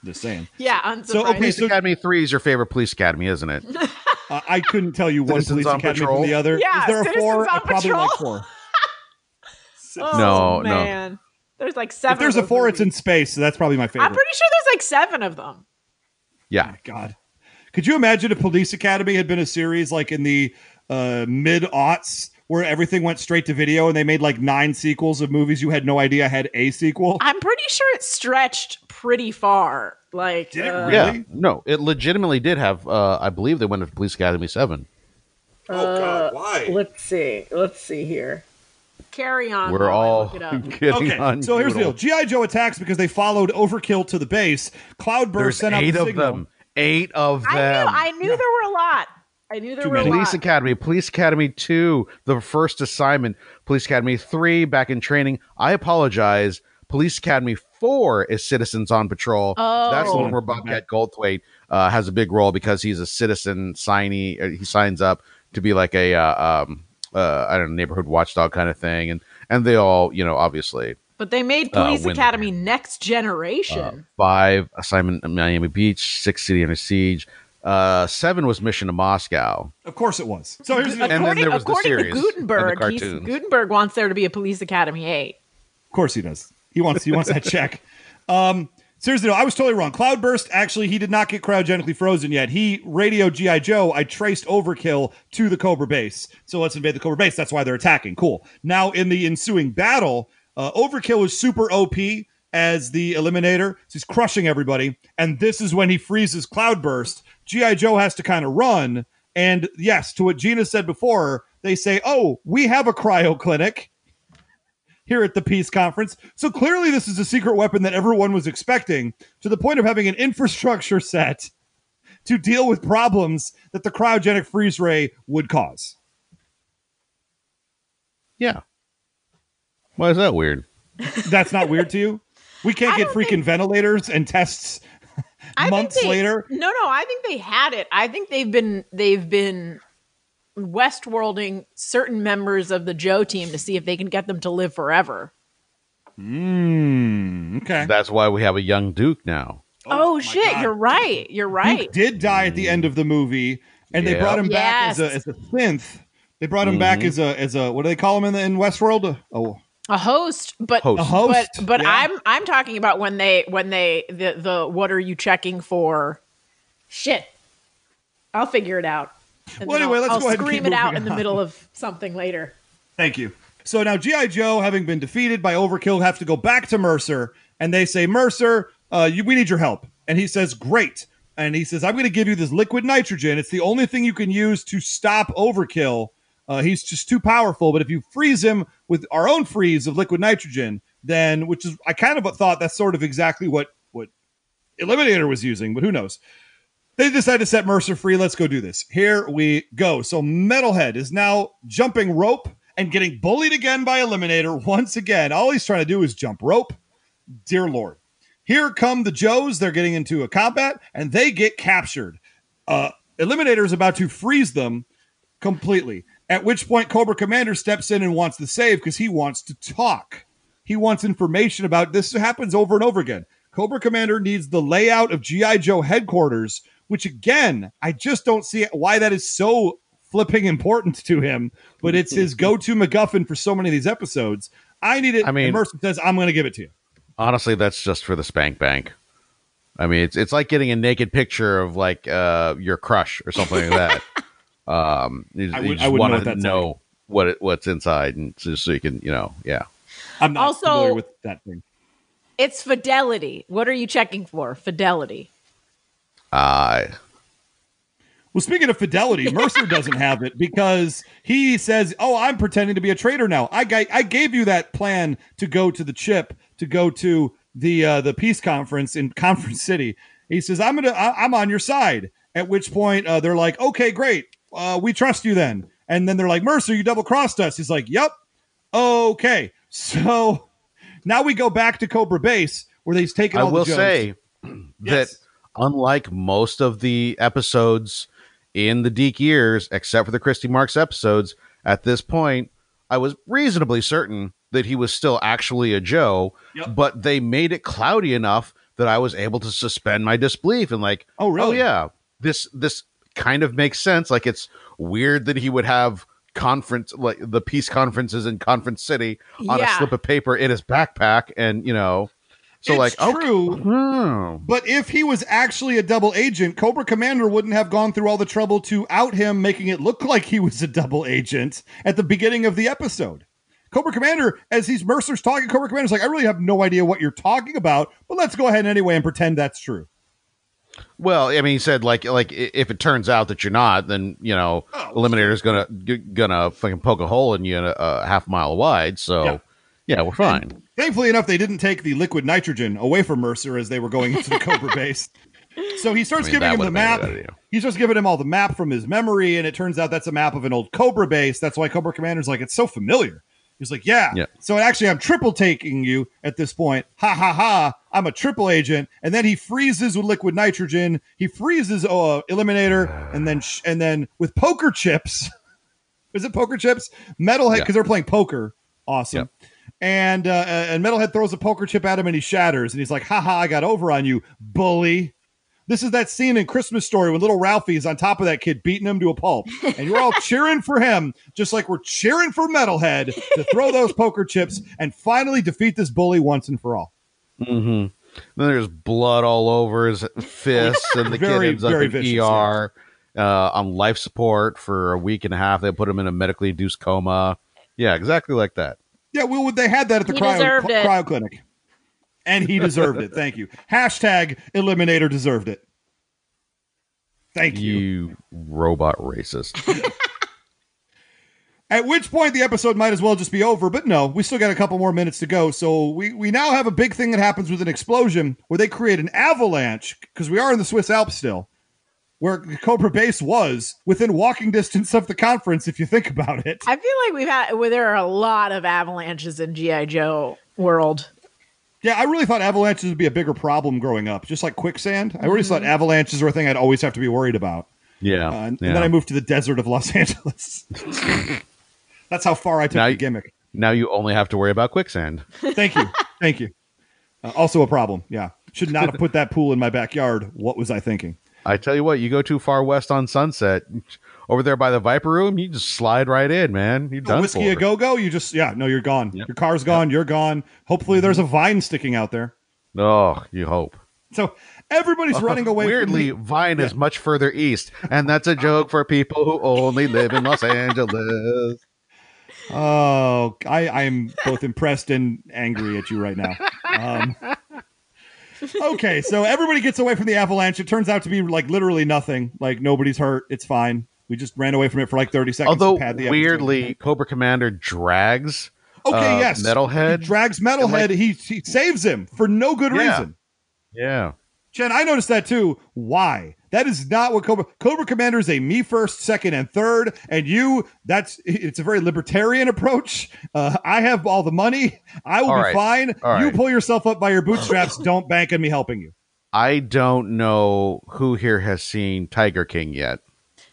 Just saying. Yeah, unsurprising. So, okay, Police so- Academy 3 is your favorite police academy, isn't it? Uh, I couldn't tell you one Citizens police on academy Patrol? from the other. Yeah, Is there a Citizens four? I probably Patrol. like four. oh, No, no. man. There's like seven. If there's of a those four, it's in movies. space. So that's probably my favorite. I'm pretty sure there's like seven of them. Yeah. God. Could you imagine if Police Academy had been a series like in the uh, mid aughts where everything went straight to video and they made like nine sequels of movies you had no idea had a sequel? I'm pretty sure it stretched pretty far. Like, Did it uh, really? Yeah. No, it legitimately did have, uh, I believe they went to Police Academy 7. oh God, why? let's see. Let's see here. Carry on. We're all look it up. getting Okay, on. so here's the deal: GI Joe attacks because they followed Overkill to the base. Cloudburst There's sent out eight the of signal. them. Eight of I them. knew. I knew there were a lot. I knew there Too were many. a Police. Academy, Police Academy 2, the first assignment, Police Academy 3, back in training. I apologize. Police Academy 4 is Citizens on Patrol. Oh. That's the one where Bobcat Goldthwait uh, has a big role because he's a citizen signee. uh, He signs up to be like a, uh, um, uh, I don't know, neighborhood watchdog kind of thing. And, and they all, you know, obviously, But they made Uh, Police when- Academy Next Generation. five assignment in Miami Beach, six City Under Siege, Uh, seven was Mission to Moscow. Of course it was. So here's the, then according, there was the series to and the Guttenberg. Guttenberg wants there to be a Police Academy 8. Of course he does. He wants he wants that check. Um, seriously, though, I was totally wrong. Cloudburst actually he did not get cryogenically frozen yet. He radioed GI Joe. I traced Overkill to the Cobra base. So let's invade the Cobra base. That's why they're attacking. Cool. Now in the ensuing battle, uh, Overkill is super OP as the Eliminator. So he's crushing everybody. And this is when he freezes Cloudburst. GI Joe has to kind of run. And yes, to what Gina said before, they say, "Oh, we have a cryo clinic." here at the peace conference. So clearly, this is a secret weapon that everyone was expecting to the point of having an infrastructure set to deal with problems that the cryogenic freeze ray would cause. Yeah. Why is that weird? That's not weird to you? We can't get freaking think- ventilators and tests I months think they, later. No, no, I think they had it. I think they've been they've been Westworlding certain members of the Joe team to see if they can get them to live forever. Mm, okay. That's why we have a young Duke now. Oh, my shit, God. you're right. You're right. Duke did die at the end of the movie, and they brought him back as a, as a synth. They brought him back as a as a what do they call him in the in Westworld? Oh, a host, but Host. a host. but but Yeah. I'm I'm talking about when they when they the the what are you checking for? Shit, I'll figure it out. And Well, anyway, I'll, let's I'll go ahead and scream it out moving in the middle of something later. Thank you. So now GI Joe, having been defeated by Overkill, have to go back to Mercer, and they say, "Mercer, uh, you, we need your help." And he says, "Great." And he says, "I'm going to give you this liquid nitrogen. It's the only thing you can use to stop Overkill. Uh, he's just too powerful. But if you freeze him with our own freeze of liquid nitrogen, then which is I kind of thought that's sort of exactly what what Eliminator was using, but who knows?" They decide to set Mercer free. Let's go do this. Here we go. So Metalhead is now jumping rope and getting bullied again by Eliminator once again. All he's trying to do is jump rope. Dear Lord. Here come the Joes. They're getting into a combat and they get captured. Uh, Eliminator is about to freeze them completely. At which point, Cobra Commander steps in and wants the save because he wants to talk. He wants information about this. happens over and over again. Cobra Commander needs the layout of GI Joe headquarters, which again, I just don't see why that is so flipping important to him. But it's his go-to MacGuffin for so many of these episodes. I need it. I mean- and Mercer says, "I'm going to give it to you." Honestly, that's just for the spank bank. I mean, it's it's like getting a naked picture of like uh, your crush or something like that. Um, you, I you would- just I wouldn't want what to that's know what it, what's inside, and just so you can, you know, yeah. I'm not Also- familiar with that thing. It's fidelity. What are you checking for? Fidelity. Uh, Well, speaking of fidelity, Mercer doesn't have it because he says, "Oh, I'm pretending to be a traitor now. I ga- I gave you that plan to go to the chip, to go to the uh, the peace conference in Conference City." He says, "I'm gonna, I- I'm on your side." At which point, uh, they're like, "Okay, great, uh, we trust you then." And then they're like, "Mercer, you double crossed us." He's like, "Yep, okay." So now we go back to Cobra Base where he's taken. I will say that Yes. unlike most of the episodes in the DiC years, except for the Christy Marx episodes, at this point, I was reasonably certain that he was still actually a Joe, Yep. but they made it cloudy enough that I was able to suspend my disbelief and like, Oh, really? oh yeah, this this kind of makes sense. Like it's weird that he would have conference like the peace conferences in Conference City on a slip of paper in his backpack, and you know, so It's like, oh, true. hmm. But if he was actually a double agent, Cobra Commander wouldn't have gone through all the trouble to out him, making it look like he was a double agent at the beginning of the episode. Cobra Commander, as he's Mercer's talking, Cobra Commander's like, I really have no idea what you're talking about, but let's go ahead anyway and pretend that's true. Well, I mean, he said like like if it turns out that you're not, then you know, Oh, Eliminator's gonna gonna fucking poke a hole in you a, a half mile wide. So Yeah. yeah, we're fine. Thankfully enough, they didn't take the liquid nitrogen away from Mercer as they were going into the Cobra base. So he starts I mean, giving him the would've been a map. He starts giving him all the map from his memory, and it turns out that's a map of an old Cobra base. That's why Cobra Commander's like, it's so familiar. He's like, yeah. Yeah. So actually, I'm triple taking you at this point. Ha ha ha! I'm a triple agent, and then he freezes with liquid nitrogen. He freezes uh, Eliminator, and then sh- and then with poker chips. Is it poker chips? Metalhead Yeah. because they're playing poker. Awesome. Yep. And uh, and Metalhead throws a poker chip at him, and he shatters. And he's like, "Ha ha! I got over on you, bully." This is that scene in Christmas Story when little Ralphie is on top of that kid, beating him to a pulp, and you're all cheering for him, just like we're cheering for Metalhead to throw those poker chips and finally defeat this bully once and for all. Mm-hmm. Then there's blood all over his fists, and the Very, kid ends up in vicious, ER uh, on life support for a week and a half. They put him in a medically induced coma. Yeah, exactly like that. Yeah, well, they had that at the cryo, cryo clinic, and he deserved it. Thank you. Hashtag Eliminator deserved it. Thank you. You robot racist. At which point the episode might as well just be over, but no, we still got a couple more minutes to go. So we, we now have a big thing that happens with an explosion where they create an avalanche because we are in the Swiss Alps still, where Cobra Base was within walking distance of the conference. If you think about it, I feel like we've had well, there are a lot of avalanches in GI Joe world. Yeah, I really thought avalanches would be a bigger problem growing up, just like quicksand. I always thought Mm-hmm. avalanches were a thing I'd always have to be worried about. Yeah. Uh, and, yeah. and then I moved to the desert of Los Angeles. That's how far I took Now the gimmick. now you only have to worry about quicksand. Thank you. Thank you. Uh, also a problem. Yeah. Should not have put that pool in my backyard. What was I thinking? I tell you what, you go too far west on Sunset, over there by the Viper Room, you just slide right in, man. You're done Whiskey for. a go go. You just yeah. No, you're gone. Yep. Your car's gone. You're gone. Hopefully, there's a Mm-hmm. vine sticking out there. Oh, you hope. So everybody's running away. Weirdly, Vine is much further east, and that's a joke for people who only live in Los Angeles. oh, I I'm both impressed and angry at you right now. Um, okay, so everybody gets away from the avalanche. It turns out to be like literally nothing. Like nobody's hurt. It's fine. We just ran away from it for like 30 seconds. Although pad the episode. weirdly, Cobra Commander drags. Okay, uh, yes. Metalhead. He drags Metalhead. Like- he, he saves him for no good Yeah. reason. Yeah, Chen, I noticed that too. Why? That is not what Cobra Cobra Commander is a me first, second, and third, and you. That's it's a very libertarian approach. Uh, I have all the money. I will All be right. fine. All You right. pull yourself up by your bootstraps. Don't bank on me helping you. I don't know who here has seen Tiger King yet.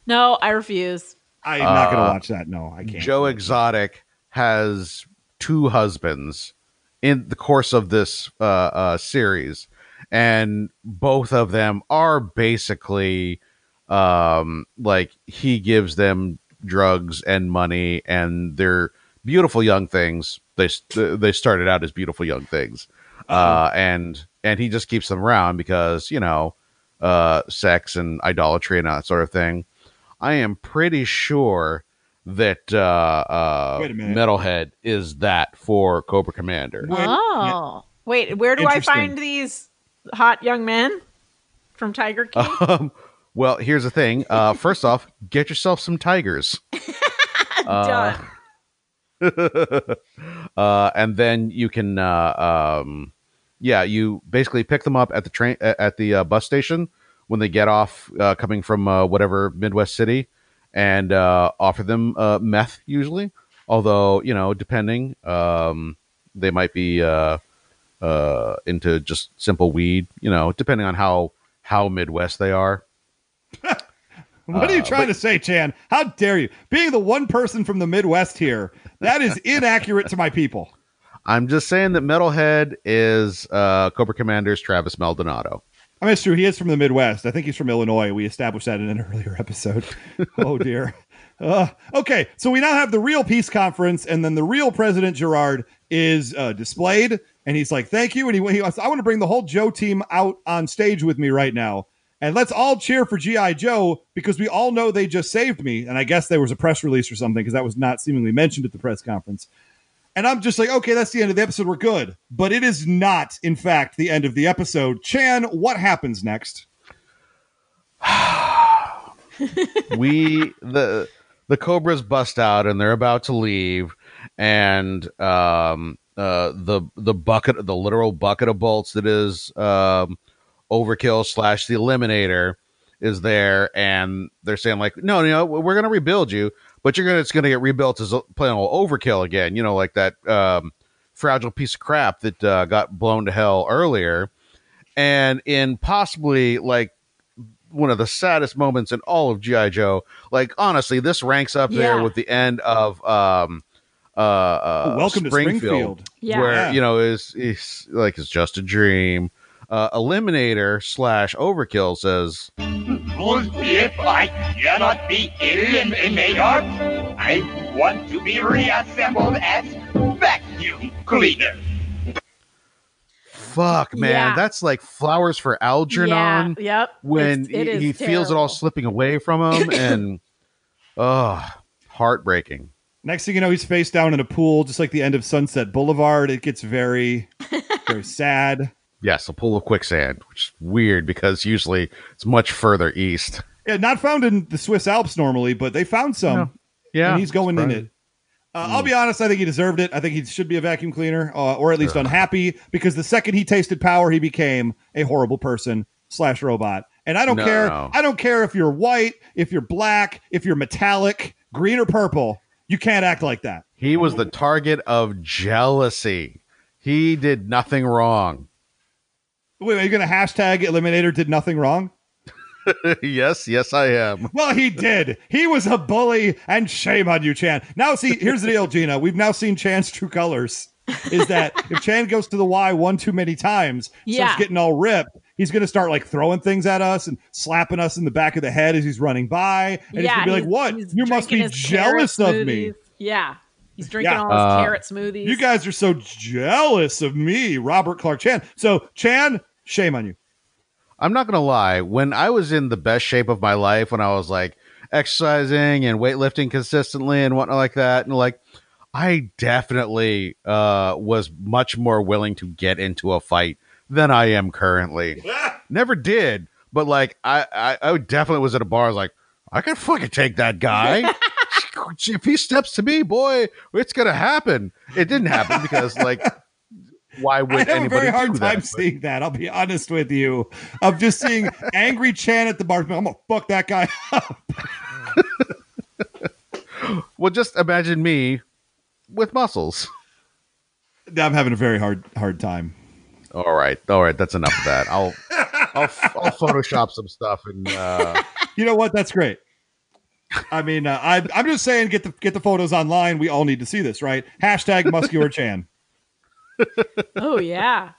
No, I refuse. I'm not going Uh, to watch that. No, I can't. Joe Exotic has two husbands in the course of this uh, uh, series, and both of them are basically um, like he gives them drugs and money, and they're beautiful young things. They they started out as beautiful young things, uh, and and he just keeps them around because you know uh, sex and idolatry and that sort of thing. I am pretty sure that uh, uh, Wait a. Metalhead is that for Cobra Commander. Wait, oh, wait. Where do I find these hot young men from Tiger King? Um, well, here's the thing. Uh, first off, get yourself some tigers, Done. uh, and then you can, uh, um, yeah, you basically pick them up at the train at the uh, bus station when they get off, uh, coming from uh, whatever Midwest city, and uh, offer them uh, meth usually. Although you know, depending, um, they might be uh, uh, into just simple weed. You know, depending on how how Midwest they are. What are you Uh, trying to say, Chan? How dare you? Being the one person from the Midwest here, that is inaccurate to my people. I'm just saying that Metalhead is uh, Cobra Commander's Travis Maldonado. I mean, it's true. He is from the Midwest. I think he's from Illinois. We established that in an earlier episode. oh dear. Uh, okay, so we now have the real peace conference, and then the real President Gerard is uh, displayed, and he's like, "Thank you," and he, he wants, I want to bring the whole Joe team out on stage with me right now, and let's all cheer for GI Joe because we all know they just saved me, and I guess there was a press release or something because that was not seemingly mentioned at the press conference. And I'm just like, okay, that's the end of the episode. We're good. But it is not, in fact, the end of the episode. Chan, what happens next? we the the cobras bust out and they're about to leave and um uh the the bucket the literal bucket of bolts that is um overkill slash the eliminator is there and they're saying like no no we're gonna rebuild you but you're gonna it's gonna get rebuilt as a- plain old overkill again you know like that um fragile piece of crap that uh, got blown to hell earlier and in possibly like one of the saddest moments in all of GI Joe. Like honestly, this ranks up there with the end of um uh, uh Welcome to Springfield. Yeah. where Yeah. you know is is like it's just a dream. Uh, Eliminator slash Overkill says, Who's if I cannot be eliminator? I want to be reassembled as vacuum cleaner. "Fuck, man, Yeah. that's like flowers for Algernon." Yeah, yep. when it he, he feels it all slipping away from him and oh heartbreaking Next thing you know, he's face down in a pool, just like the end of Sunset Boulevard. It gets very, very sad. Yes a pool of quicksand which is weird because usually it's much further east Yeah, not found in the Swiss Alps normally, but they found some. yeah and he's going in it. Uh, I'll be honest. I think he deserved it. I think he should be a vacuum cleaner, uh, or at least unhappy, because the second he tasted power, he became a horrible person slash robot. And I don't No, care. no. I don't care if you're white, if you're black, if you're metallic, green or purple. You can't act like that. he was the target of jealousy he did nothing wrong Wait, are you going to hashtag Eliminator did nothing wrong? yes yes i am Well, he did. He was a bully, and shame on you, Chan. Now, see, here's the deal, Gina. We've now seen Chan's true colors. Is that if Chan goes to the Y one too many times, Yeah. starts getting all ripped, he's going to start like throwing things at us and slapping us in the back of the head as he's running by, and he's going to be like, "What? You must be jealous of me. Yeah, he's drinking Yeah. all his Uh, carrot smoothies. You guys are so jealous of me, Robert Clark Chan." So, Chan, shame on you. i'm not gonna lie when i was in the best shape of my life when i was like exercising and weightlifting consistently and whatnot like that and like i definitely uh was much more willing to get into a fight than i am currently never did but like i i, I definitely was at a bar I was like i could fucking take that guy if he steps to me boy it's gonna happen it didn't happen because like why would I have a anybody very hard do time that? seeing that. I'll be honest with you. Of just seeing angry Chan at the bar. I'm gonna fuck that guy up. Well, just imagine me with muscles. I'm having a very hard hard time. All right, all right, that's enough of that. I'll I'll, I'll Photoshop some stuff and uh, You know what? That's great. I mean, uh, I, I'm just saying, get the get the photos online. We all need to see this, right? Hashtag Muscular Chan. oh yeah,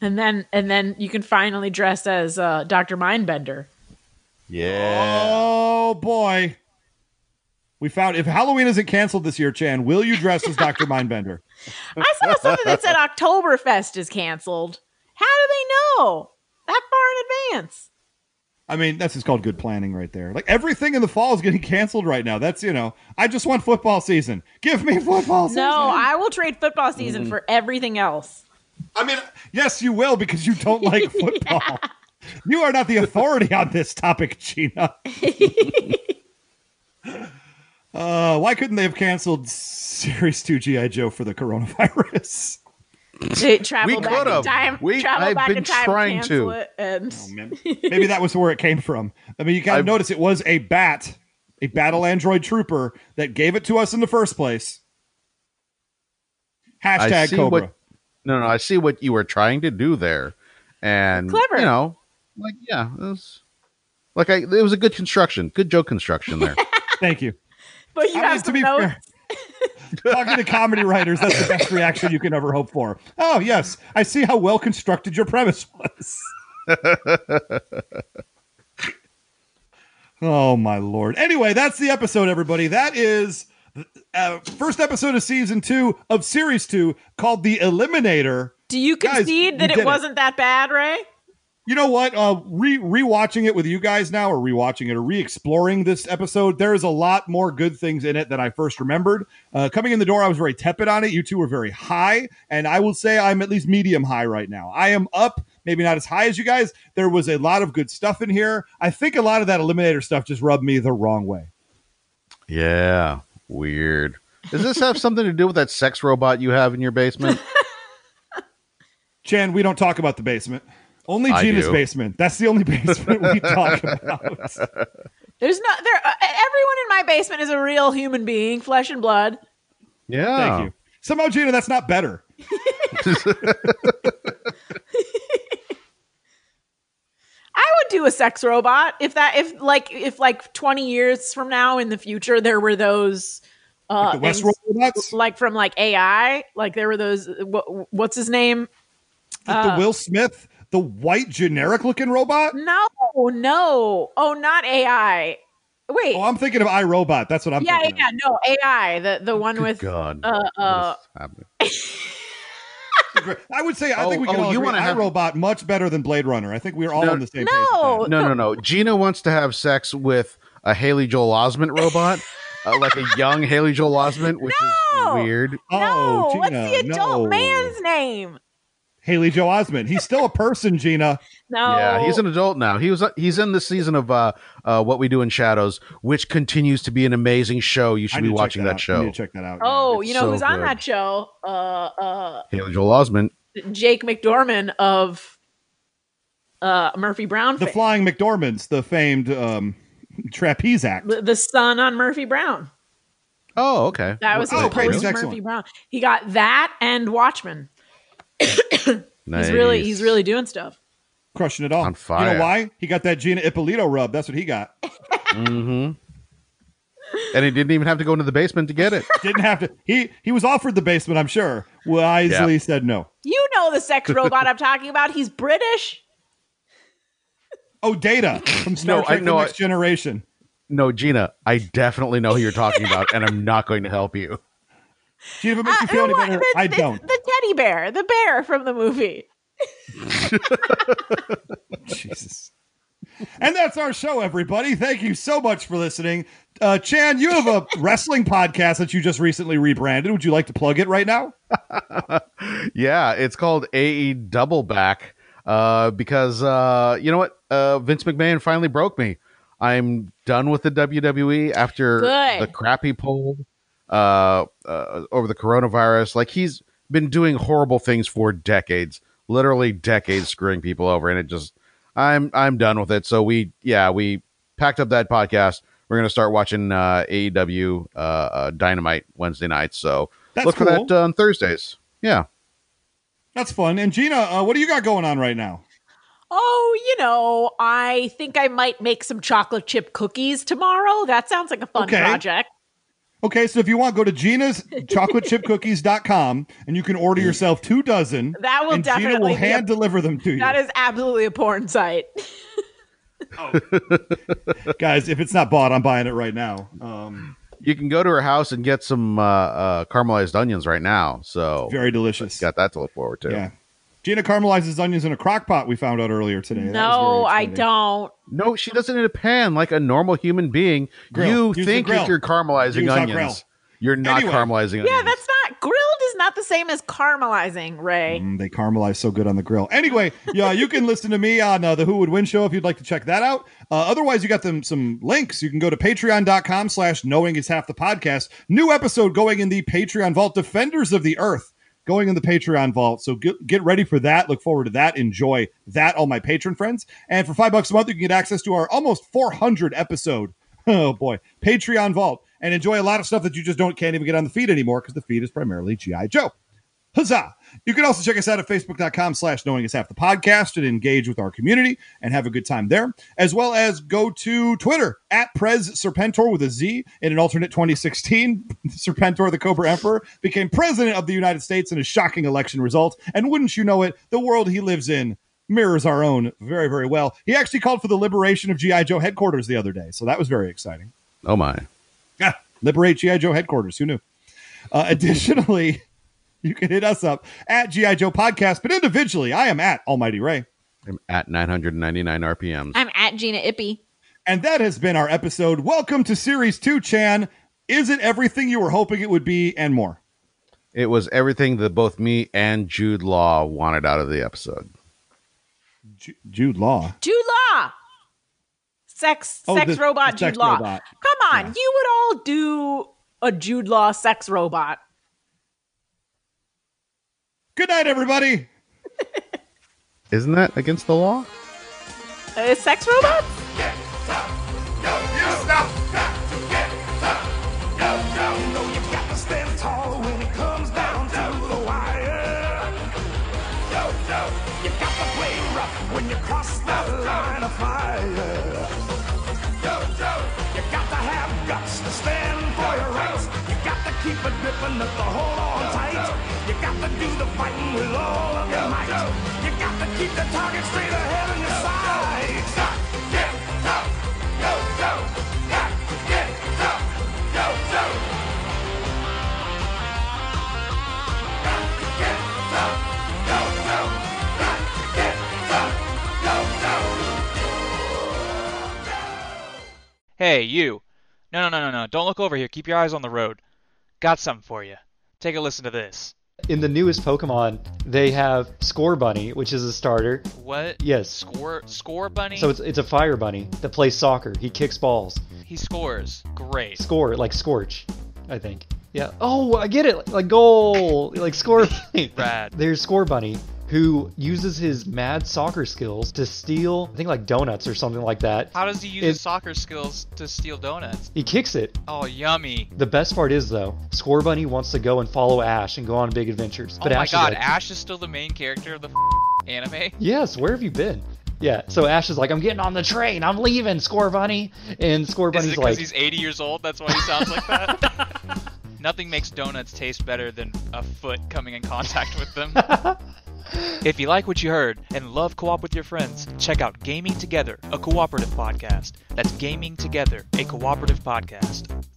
and then and then you can finally dress as uh, Doctor Mindbender. yeah. Oh boy, we found if Halloween isn't canceled this year, Chan, will you dress as Doctor Mindbender? I saw something that said Oktoberfest is canceled. How do they know that far in advance? I mean, that's just called good planning right there. Like everything in the fall is getting canceled right now. That's you know, I just want football season. Give me football season. No, I will trade football season for everything else. I mean, yes, you will because you don't like football. You are not the authority on this topic, Gina. uh, why couldn't they have canceled Series 2 G.I. Joe for the coronavirus? They travel We back in could've. time. We- travel I've back been in time, trying to. it, and oh, Maybe that was where it came from. I mean, you got to I've- notice it was a bat, a battle android trooper that gave it to us in the first place. Hashtag see Cobra. what no no I see what you were trying to do there, and Clever. You know, like yeah, it was like I it was a good construction, good joke construction there. Thank you. but you I mean, have to be notes. fair, talking to comedy writers, that's the best reaction you can ever hope for. Oh, yes, I see how well constructed your premise was. oh, my lord. Anyway, that's the episode, everybody. That is uh, first episode of season two of series two called The Eliminator. Do you concede you that did it it. wasn't that bad, Ray? You know what? Uh, re rewatching it with you guys now, or rewatching it, or re-exploring this episode, there is a lot more good things in it than I first remembered. Uh, coming in the door, I was very tepid on it. You two were very high, and I will say I'm at least medium high right now. I am up, maybe not as high as you guys. There was a lot of good stuff in here. I think a lot of that Eliminator stuff just rubbed me the wrong way. yeah, weird. Does this have something to do with that sex robot you have in your basement? Chan, we don't talk about the basement. Only I Gina's do. basement. That's the only basement we talk about. There's no there. Uh, everyone in my basement is a real human being, flesh and blood. Yeah, Thank you. Somehow, Gina, that's not better. I would do a sex robot if that if like if like 20 years from now in the future there were those uh The things- robots, like from like AI, like there were those what, what's his name? like the Will Smith the white generic looking robot? No, no. Oh, not AI. Wait. Oh, I'm thinking of iRobot. That's what I'm thinking. yeah, thinking. yeah, no, AI. The the one Good with God. uh uh What is happening? of. I would say I Oh, think we can oh, all you agree wanna have- iRobot much better than Blade Runner. I think we're all No. on the same page. No. with. No, no, no. Gina wants to have sex with a Haley Joel Osment robot, uh, like a young Haley Joel Osment, which No. is weird. Oh, no. What's the adult no. man's name? Haley Joel Osment. He's still a person, Gina. No. Yeah, he's an adult now. He was he's in the season of uh, uh, What We Do in Shadows, which continues to be an amazing show. You should need be watching that, out. I show. need to check that out. Oh, It's you know so who's on that show? Uh uh Haley Joel Osment. Jake McDorman of uh Murphy Brown the fame. Flying McDormands, the famed um, trapeze act. the, the son on Murphy Brown. Oh, okay. That was his Oh, great. Post excellent. Murphy Brown. He got that and Watchmen. Nice. He's really he's really doing stuff. Crushing it all. On fire. You know why? He got that Gina Ippolito rub. That's what he got. hmm And he didn't even have to go into the basement to get it. Didn't have to. He he was offered the basement. I'm sure. Wisely Yeah. said no. You know the sex robot I'm talking about. He's British. Oh, Data from Star No, I- Trek: no, The I- Next Generation. No, Gina, I definitely know who you're talking about, and I'm not going to help you. Gina, if it makes you Uh, feel any better, the- I the- don't. The teddy bear, the bear from the movie. Jesus. And that's our show, everybody. Thank you so much for listening. Uh, Chan, you have a wrestling podcast that you just recently rebranded. Would you like to plug it right now? Yeah, it's called AE Double Back uh, because uh, you know what? Uh, Vince McMahon finally broke me. I'm done with the WWE after Good. the crap he pulled uh, uh, over the coronavirus. Like he's been doing horrible things for decades, literally decades, screwing people over, and it just I'm I'm done with it. So we yeah we packed up that podcast. We're gonna start watching uh, AEW uh, uh, Dynamite Wednesday nights. So That's look for that uh, on Thursdays. Yeah. That's fun. And Gina, uh, what do you got going on right now? Oh, you know, I think I might make some chocolate chip cookies tomorrow. That sounds like a fun Okay. project. Okay, so if you want, go to Gina's chocolatechipcookies.com and you can order yourself two dozen. That will and Gina definitely will be a- hand deliver them to you. That is absolutely a porn site. oh. Guys, if it's not bought, I'm buying it right now. Um, You can go to her house and get some uh, uh, caramelized onions right now. So very delicious. got that to look forward to. Yeah. Gina caramelizes onions in a crock pot, we found out earlier today. No, I don't. No, she does it in a pan like a normal human being. Grill. You Use think that you're caramelizing Use onions. You're not Anyway. caramelizing onions. Yeah, that's not grilled is not the same as caramelizing, Ray. Mm, they caramelize so good on the grill. Anyway, yeah, you can listen to me on uh, the Who Would Win show if you'd like to check that out. Uh, otherwise, you got them some links. You can go to patreon.com slash knowing is half the podcast. New episode going in the Patreon vault, Defenders of the Earth going in the Patreon vault. So get, get ready for that. Look forward to that. Enjoy that, all my patron friends. And for five bucks a month, you can get access to our almost 400 episode. Oh boy, Patreon vault and enjoy a lot of stuff that you just don't can't even get on the feed anymore because the feed is primarily GI Joe. Huzzah! You can also check us out at facebook.com slash knowing is half the podcast and engage with our community and have a good time there, as well as go to Twitter at Prez Serpentor with a Z. In an alternate 2016, Serpentor, the Cobra Emperor, became president of the United States in a shocking election result. And wouldn't you know it, the world he lives in mirrors our own very, very well. He actually called for the liberation of G.I. Joe headquarters the other day, so that was very exciting. oh my. Ah, liberate GI Joe headquarters. Who knew? Uh, additionally, you can hit us up at GI Joe Podcast, but individually, I am at Almighty Ray, I'm at 999 RPMs. I'm at Gina Ippy. and that has been our episode. Welcome to Series Two, Chan. Is it everything you were hoping it would be, and more? It was everything that both me and Jude Law wanted out of the episode. Ju- Jude Law. Jude Law. Sex Oh, sex the- robot the Jude sex Law. robot. Come on, Yeah. you would all do a Jude Law sex robot. Good night, everybody. Isn't that against the law? Uh, sex robots? Dripping, up to hold on tight. You got to do the fighting with all of your might. You got to keep the target straight ahead in your go. Hey, you. No, no, no, no, no. Don't look over here. Keep your eyes on the road. Got something for you. Take a listen to this. In the newest Pokemon, they have Scorbunny, which is a starter. What? Yes. Score score bunny? So it's it's a fire bunny that plays soccer. He kicks balls. he scores. Great. Score like Scorch, I think. Yeah. Oh, I get it. Like goal, like Score Bunny. Rad. There's Scorbunny who uses his mad soccer skills to steal, I think like donuts or something like that. How does he use It- his soccer skills to steal donuts? He kicks it. Oh, yummy. The best part is though, Scorbunny wants to go and follow Ash and go on big adventures. oh But my Ash god, is like, Ash is still the main character of the anime? Yes, where have you been? Yeah, so Ash is like, I'm getting on the train, I'm leaving, Scorbunny. And Scorbunny's Is it because like, he's 80 years old? That's why he sounds like that? Nothing makes donuts taste better than a foot coming in contact with them. if you like what you heard and love co-op with your friends, check out Gaming Together, a cooperative podcast. That's Gaming Together, a cooperative podcast.